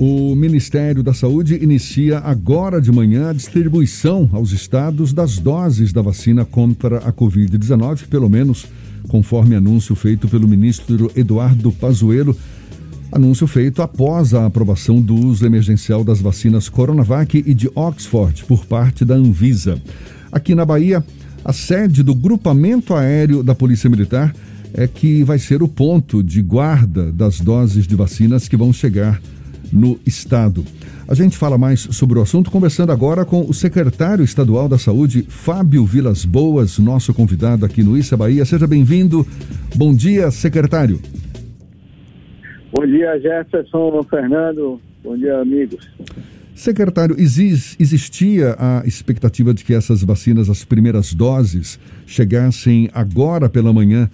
O Ministério da Saúde inicia agora de manhã a distribuição aos estados das doses da vacina contra a Covid-19, pelo menos conforme anúncio feito pelo ministro Eduardo Pazuello. Anúncio feito após a aprovação do uso emergencial das vacinas Coronavac e de Oxford por parte da Anvisa. Aqui na Bahia, a sede do grupamento aéreo da Polícia Militar é que vai ser o ponto de guarda das doses de vacinas que vão chegar no estado. A gente fala mais sobre o assunto conversando agora com o secretário estadual da Saúde, Fábio Vilas Boas, nosso convidado aqui no Issa Bahia. Seja bem-vindo. Bom dia, secretário. Bom dia, Jefferson, Fernando. Bom dia, amigos. Secretário, existia a expectativa de que essas vacinas, as primeiras doses, chegassem agora pela manhã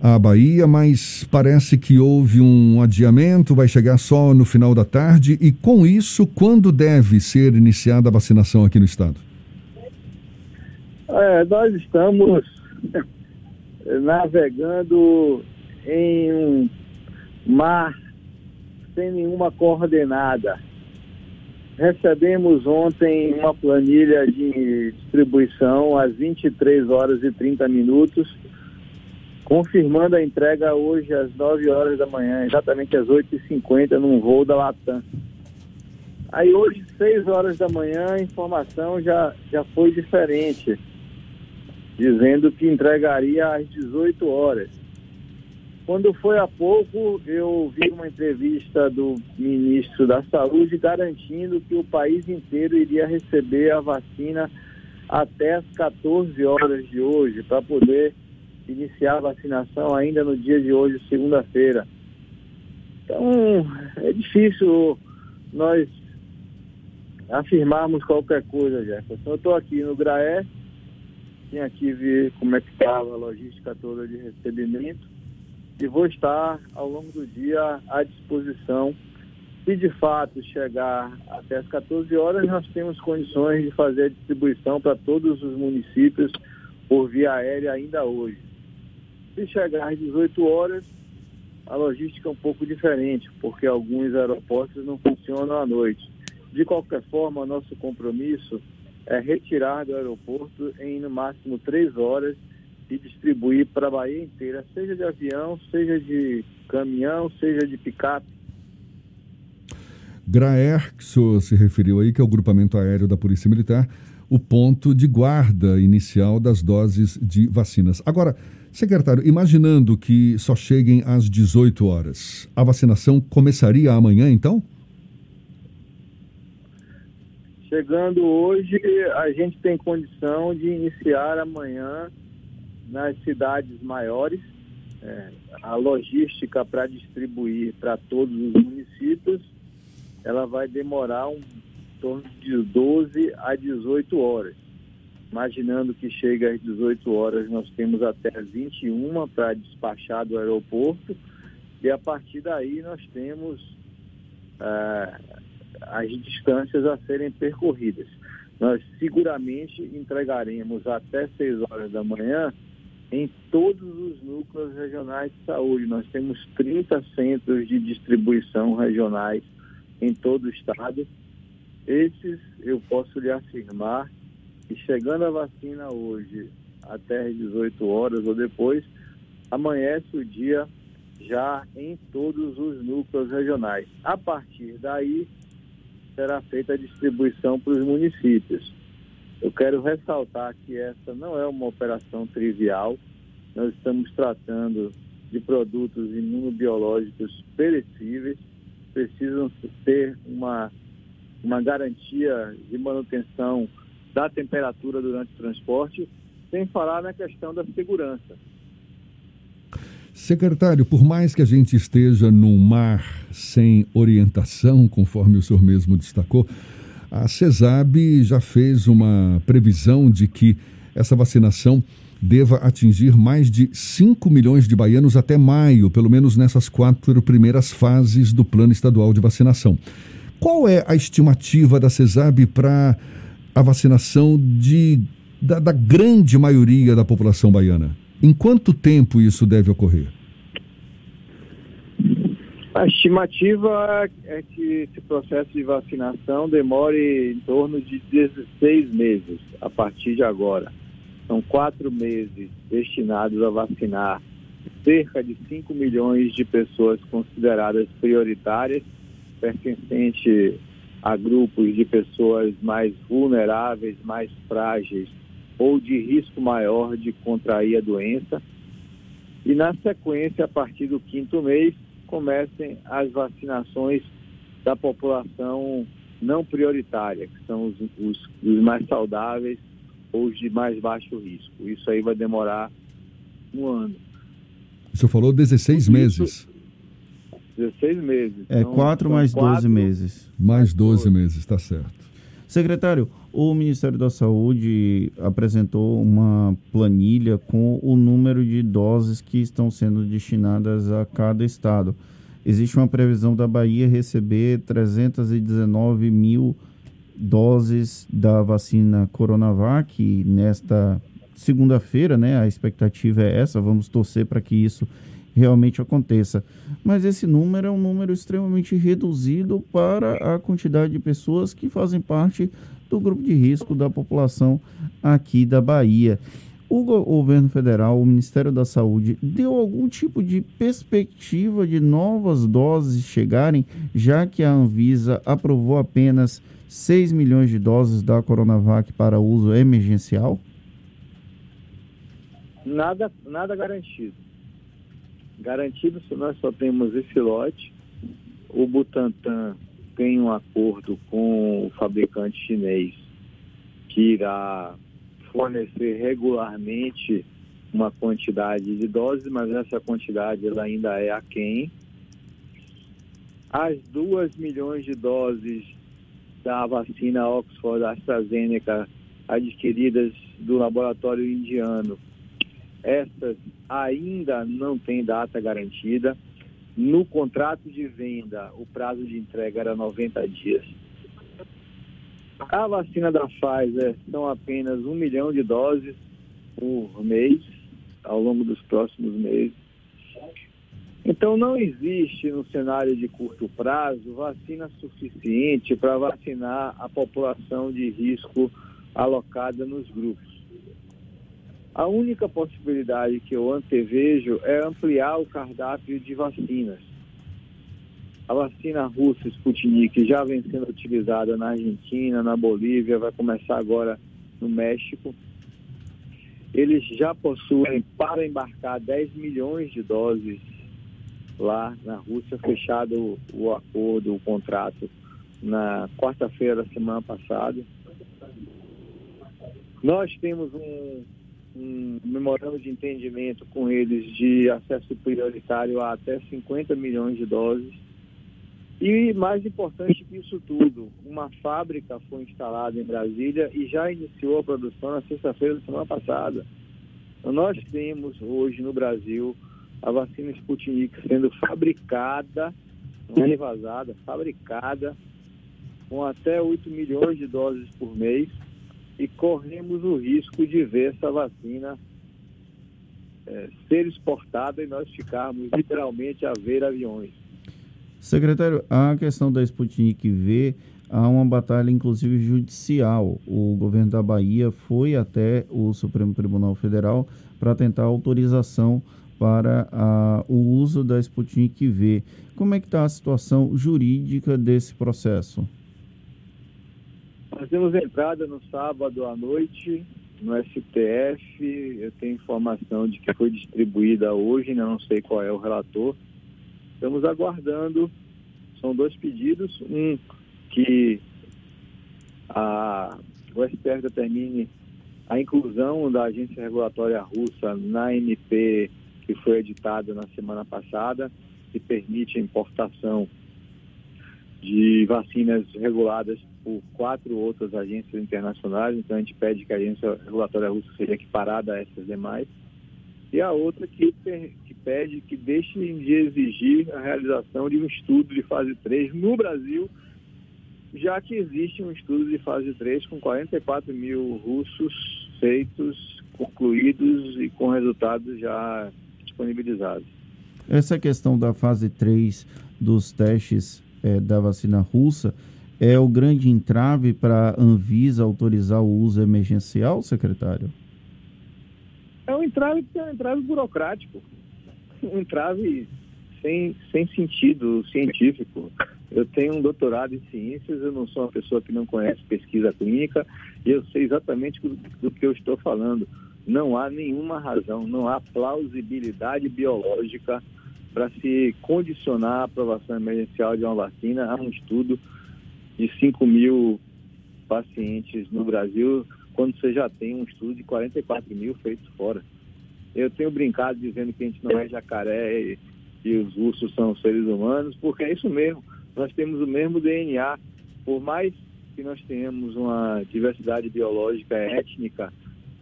à Bahia, mas parece que houve um adiamento, vai chegar só no final da tarde. E com isso, quando deve ser iniciada a vacinação aqui no estado? É, nós estamos navegando em um mar sem nenhuma coordenada. Recebemos ontem uma planilha de distribuição às 23 horas e 30 minutos confirmando a entrega hoje às 9 horas da manhã, exatamente às 8h50, num voo da Latam. Aí hoje, 6 horas da manhã, a informação já, já foi diferente, dizendo que entregaria às 18 horas. Quando foi há pouco, eu vi uma entrevista do ministro da Saúde garantindo que o país inteiro iria receber a vacina até as 14 horas de hoje, para poder iniciar a vacinação ainda no dia de hoje, segunda-feira. Então, é difícil nós afirmarmos qualquer coisa, Jefferson. Eu estou aqui no Graé, vim aqui ver como é que estava a logística toda de recebimento e vou estar ao longo do dia à disposição. Se de fato chegar até as 14 horas, nós temos condições de fazer a distribuição para todos os municípios por via aérea ainda hoje. Se chegar às 18 horas, a logística é um pouco diferente, porque alguns aeroportos não funcionam à noite. De qualquer forma, nosso compromisso é retirar do aeroporto em no máximo três horas e distribuir para a Bahia inteira, seja de avião, seja de caminhão, seja de picape. Graer, que o senhor se referiu aí, que é o grupamento aéreo da Polícia Militar, o ponto de guarda inicial das doses de vacinas. Agora, Secretário, imaginando que só cheguem às 18 horas, a vacinação começaria amanhã, então? Chegando hoje, a gente tem condição de iniciar amanhã nas cidades maiores. É, a logística para distribuir para todos os municípios, ela vai demorar um torno de 12 a 18 horas imaginando que chega às 18 horas, nós temos até as 21 para despachar do aeroporto, e a partir daí nós temos ah, as distâncias a serem percorridas. Nós seguramente entregaremos até 6 horas da manhã em todos os núcleos regionais de saúde. Nós temos 30 centros de distribuição regionais em todo o estado. Esses, eu posso lhe afirmar, e chegando a vacina hoje até as 18 horas ou depois, amanhece o dia já em todos os núcleos regionais. A partir daí, será feita a distribuição para os municípios. Eu quero ressaltar que essa não é uma operação trivial. Nós estamos tratando de produtos imunobiológicos perecíveis, precisam ter uma, uma garantia de manutenção da temperatura durante o transporte, sem falar na questão da segurança. Secretário, por mais que a gente esteja num mar sem orientação, conforme o senhor mesmo destacou, a CESAB já fez uma previsão de que essa vacinação deva atingir mais de 5 milhões de baianos até maio, pelo menos nessas quatro primeiras fases do plano estadual de vacinação. Qual é a estimativa da CESAB para a vacinação de, da, da grande maioria da população baiana? Em quanto tempo isso deve ocorrer? A estimativa é que esse processo de vacinação demore em torno de 16 meses a partir de agora. São quatro meses destinados a vacinar cerca de 5 milhões de pessoas consideradas prioritárias, pertencente a grupos de pessoas mais vulneráveis, mais frágeis ou de risco maior de contrair a doença. E na sequência, a partir do quinto mês, comecem as vacinações da população não prioritária, que são os, os, os mais saudáveis ou os de mais baixo risco. Isso aí vai demorar um ano. O senhor falou 16 meses. 16 meses. É, 4 mais 12 meses. Mais 12 meses, está certo. Secretário, o Ministério da Saúde apresentou uma planilha com o número de doses que estão sendo destinadas a cada estado. Existe uma previsão da Bahia receber 319 mil doses da vacina Coronavac nesta segunda-feira, né? A expectativa é essa, vamos torcer para que isso realmente aconteça. Mas esse número é um número extremamente reduzido para a quantidade de pessoas que fazem parte do grupo de risco da população aqui da Bahia. O governo federal, o Ministério da Saúde, deu algum tipo de perspectiva de novas doses chegarem, já que a Anvisa aprovou apenas 6 milhões de doses da Coronavac para uso emergencial? Nada, nada garantido. Garantido se nós só temos esse lote. O Butantan tem um acordo com o fabricante chinês que irá fornecer regularmente uma quantidade de doses, mas essa quantidade ela ainda é aquém. As 2 milhões de doses da vacina Oxford AstraZeneca adquiridas do laboratório indiano, essas ainda não têm data garantida. No contrato de venda, o prazo de entrega era 90 dias. A vacina da Pfizer são apenas um milhão de doses por mês, ao longo dos próximos meses. Então, não existe no cenário de curto prazo vacina suficiente para vacinar a população de risco alocada nos grupos. A única possibilidade que eu antevejo é ampliar o cardápio de vacinas. A vacina russa Sputnik já vem sendo utilizada na Argentina, na Bolívia, vai começar agora no México. Eles já possuem para embarcar 10 milhões de doses lá na Rússia, fechado o acordo, o contrato na quarta-feira da semana passada. Nós temos um um memorando de entendimento com eles de acesso prioritário a até 50 milhões de doses. E mais importante que isso tudo, uma fábrica foi instalada em Brasília e já iniciou a produção na sexta-feira da semana passada. Então, nós temos hoje no Brasil a vacina Sputnik sendo fabricada, não é vazada, fabricada com até 8 milhões de doses por mês e corremos o risco de ver essa vacina é, ser exportada e nós ficarmos literalmente a ver aviões. Secretário, a questão da Sputnik V, há uma batalha inclusive judicial. O governo da Bahia foi até o Supremo Tribunal Federal para tentar autorização para a, o uso da Sputnik V. Como é que está a situação jurídica desse processo? Nós temos entrada no sábado à noite no STF. Eu tenho informação de que foi distribuída hoje, ainda não sei qual é o relator. Estamos aguardando. São dois pedidos. Um que a, o STF determine a inclusão da agência regulatória russa na MP que foi editada na semana passada, que permite a importação de vacinas reguladas por quatro outras agências internacionais, então a gente pede que a agência regulatória russa seja equiparada a essas demais. E a outra que, que pede que deixem de exigir a realização de um estudo de fase 3 no Brasil, já que existe um estudo de fase 3 com 44 mil russos feitos, concluídos e com resultados já disponibilizados. Essa questão da fase 3 dos testes é, da vacina russa é o grande entrave para a Anvisa autorizar o uso emergencial, secretário? É um entrave, é um entrave burocrático, um entrave sem, sem sentido científico. Eu tenho um doutorado em ciências, eu não sou uma pessoa que não conhece pesquisa clínica, e eu sei exatamente do, do que eu estou falando. Não há nenhuma razão, não há plausibilidade biológica para se condicionar a aprovação emergencial de uma vacina a um estudo de 5 mil pacientes no Brasil, quando você já tem um estudo de 44 mil feitos fora. Eu tenho brincado dizendo que a gente não é jacaré e, e os ursos são seres humanos, porque é isso mesmo. Nós temos o mesmo DNA. Por mais que nós tenhamos uma diversidade biológica étnica,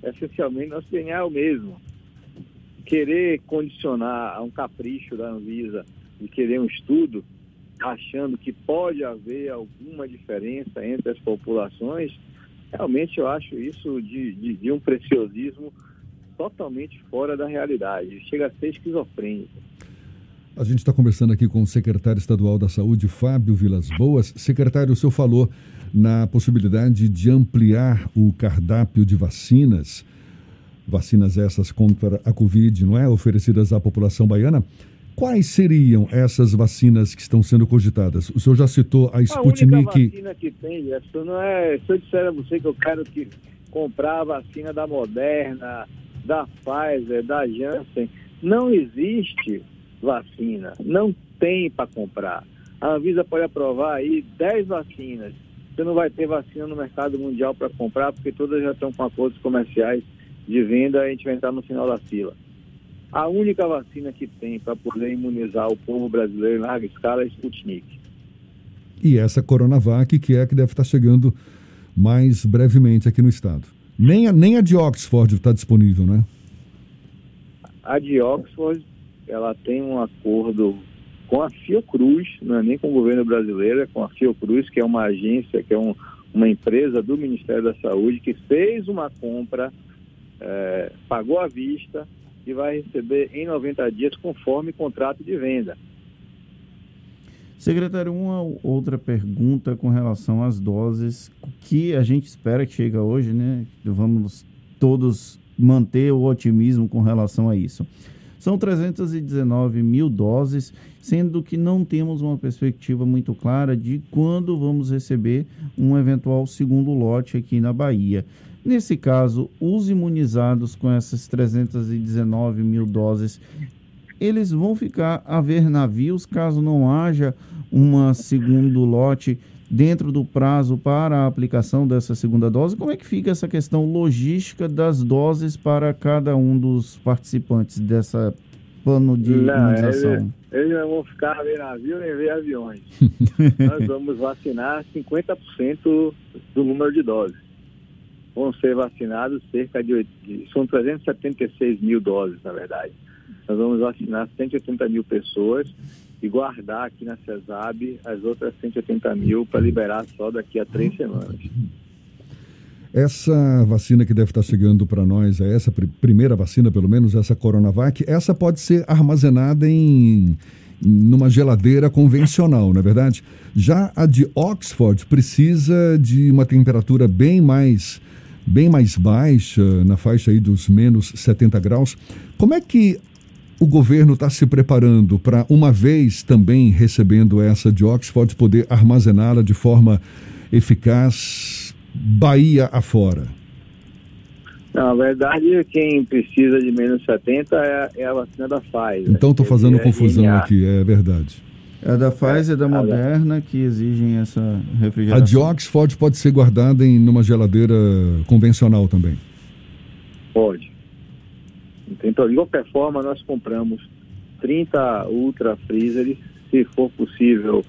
essencialmente nosso DNA é o mesmo. Querer condicionar a um capricho da Anvisa de querer um estudo, achando que pode haver alguma diferença entre as populações, realmente eu acho isso de, de, de um preciosismo totalmente fora da realidade. Chega a ser esquizofrênico. A gente está conversando aqui com o secretário estadual da Saúde, Fábio Vilas Boas. Secretário, o senhor falou na possibilidade de ampliar o cardápio de vacinas, vacinas essas contra a Covid, não é? Oferecidas à população baiana. Quais seriam essas vacinas que estão sendo cogitadas? O senhor já citou a Sputnik. A única vacina que tem, Jefferson, não é. Se eu disser a você que eu quero que comprar a vacina da Moderna, da Pfizer, da Janssen, não existe vacina, não tem para comprar. A Anvisa pode aprovar aí 10 vacinas. Você não vai ter vacina no mercado mundial para comprar, porque todas já estão com acordos comerciais de venda, a gente vai entrar no final da fila. A única vacina que tem para poder imunizar o povo brasileiro em larga escala é Sputnik. E essa Coronavac, que é a que deve estar chegando mais brevemente aqui no estado. Nem a, nem a de Oxford está disponível, né? A de Oxford, ela tem um acordo com a Fiocruz, não é nem com o governo brasileiro, é com a Fiocruz, que é uma agência, que é um, uma empresa do Ministério da Saúde, que fez uma compra, é, pagou à vista e vai receber em 90 dias conforme contrato de venda. Secretário, uma outra pergunta com relação às doses que a gente espera que chegue hoje, né? Vamos todos manter o otimismo com relação a isso. São 319 mil doses, sendo que não temos uma perspectiva muito clara de quando vamos receber um eventual segundo lote aqui na Bahia. Nesse caso, os imunizados com essas 319 mil doses, eles vão ficar a ver navios caso não haja um segundo lote dentro do prazo para a aplicação dessa segunda dose. Como é que fica essa questão logística das doses para cada um dos participantes dessa plano de não, imunização? Eles, eles não vão ficar a ver navio nem ver aviões. Nós vamos vacinar 50% do número de doses vão ser vacinados cerca de, são 376 mil doses, na verdade. Nós vamos vacinar 180 mil pessoas e guardar aqui na CESAB as outras 180 mil para liberar só daqui a três semanas. Essa vacina que deve estar chegando para nós, é essa primeira vacina, pelo menos, essa Coronavac, essa pode ser armazenada em numa geladeira convencional, não é verdade? Já a de Oxford precisa de uma temperatura bem mais bem mais baixa, na faixa aí dos menos 70 graus. Como é que o governo está se preparando para, uma vez também recebendo essa de Oxford, poder armazená-la de forma eficaz, Bahia afora? Na verdade, quem precisa de menos 70 é, é a vacina da Pfizer. Então estou fazendo é confusão aqui, é verdade. É da Pfizer e da Moderna que exigem essa refrigeração. A de Oxford pode ser guardada em numa geladeira convencional também? Pode. Então, de qualquer forma, nós compramos 30 Ultra Freezers, se for possível,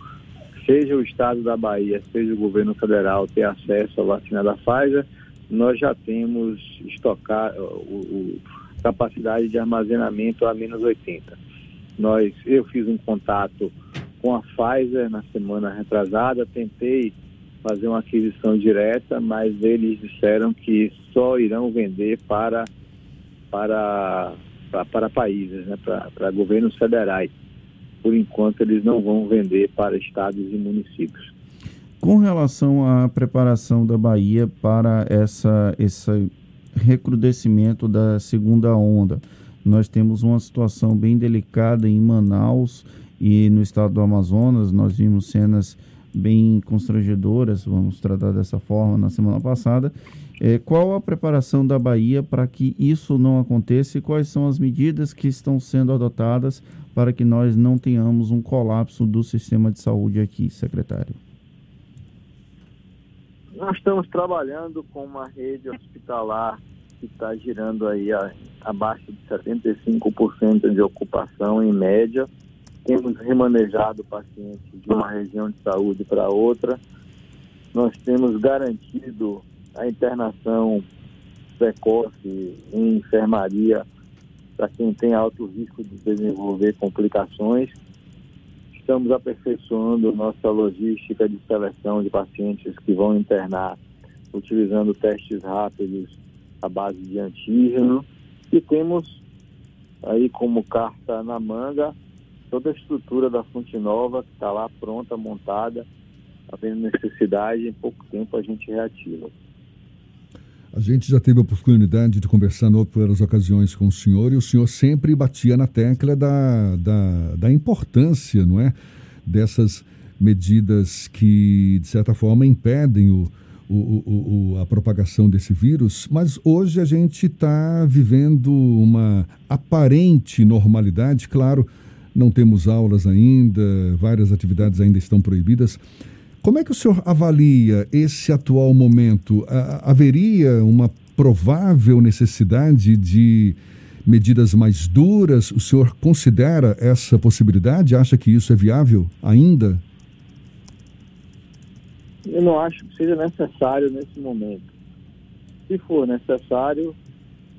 seja o estado da Bahia, seja o governo federal ter acesso à vacina da Pfizer, nós já temos estocar o, o capacidade de armazenamento a menos 80. Nós, eu fiz um contato com a Pfizer na semana retrasada, tentei fazer uma aquisição direta, mas eles disseram que só irão vender para, para para países, né, para governos federais. Por enquanto, eles não vão vender para estados e municípios. Com relação à preparação da Bahia para essa, esse recrudescimento da segunda onda, nós temos uma situação bem delicada em Manaus e no estado do Amazonas. Nós vimos cenas bem constrangedoras, vamos tratar dessa forma, na semana passada. É, qual a preparação da Bahia para que isso não aconteça e quais são as medidas que estão sendo adotadas para que nós não tenhamos um colapso do sistema de saúde aqui, secretário? Nós estamos trabalhando com uma rede hospitalar que está girando aí a, abaixo de 75% de ocupação em média. Temos remanejado pacientes de uma região de saúde para outra. Nós temos garantido a internação precoce em enfermaria para quem tem alto risco de desenvolver complicações. Estamos aperfeiçoando nossa logística de seleção de pacientes que vão internar utilizando testes rápidos à base de antígeno e temos aí como carta na manga toda a estrutura da Fonte Nova que está lá pronta, montada, havendo necessidade, em pouco tempo a gente reativa. A gente já teve a oportunidade de conversar em outras ocasiões com o senhor e o senhor sempre batia na tecla da, da, da importância, não é? Dessas medidas que, de certa forma, impedem o, o, o, a propagação desse vírus, mas hoje a gente está vivendo uma aparente normalidade. Claro, não temos aulas ainda, várias atividades ainda estão proibidas. Como é que o senhor avalia esse atual momento? Haveria uma provável necessidade de medidas mais duras? O senhor considera essa possibilidade? Acha que isso é viável ainda? Eu não acho que seja necessário nesse momento. Se for necessário,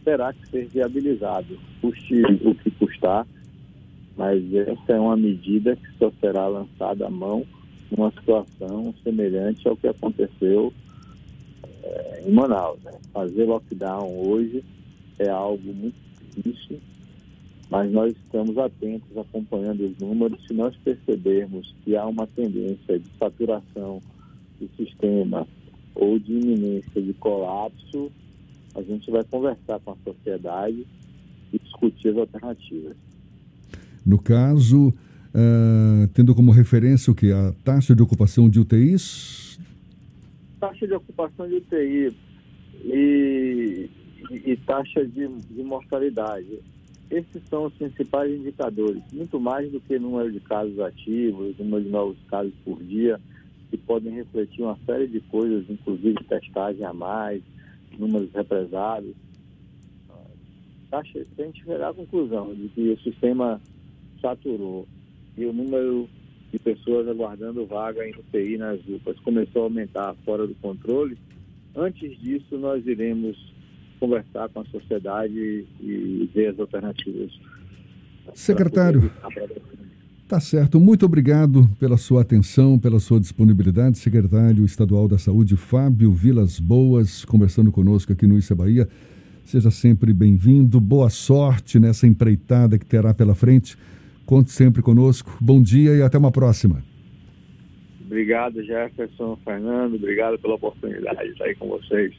terá que ser viabilizado, custe o que custar, mas essa é uma medida que só será lançada à mão uma situação semelhante ao que aconteceu é, em Manaus. Né? Fazer lockdown hoje é algo muito difícil, mas nós estamos atentos, acompanhando os números. Se nós percebermos que há uma tendência de saturação do sistema ou de iminência de colapso, a gente vai conversar com a sociedade e discutir as alternativas. No caso, uh, tendo como referência o que? A taxa de ocupação de UTIs? Taxa de ocupação de UTI e, e, taxa de, de mortalidade. Esses são os principais indicadores, muito mais do que número de casos ativos, número de novos casos por dia, que podem refletir uma série de coisas, inclusive testagem a mais, números represados. Taxa, a gente verá a conclusão de que o sistema saturou e o número de pessoas aguardando vaga em UTI nas UPAs começou a aumentar fora do controle, antes disso nós iremos conversar com a sociedade e ver as alternativas. Secretário, tá certo. Muito obrigado pela sua atenção, pela sua disponibilidade. Secretário Estadual da Saúde, Fábio Vilas Boas, conversando conosco aqui no Issa Bahia. Seja sempre bem-vindo. Boa sorte nessa empreitada que terá pela frente. Conte sempre conosco. Bom dia e até uma próxima. Obrigado, Jefferson, Fernando. Obrigado pela oportunidade de estar aí com vocês.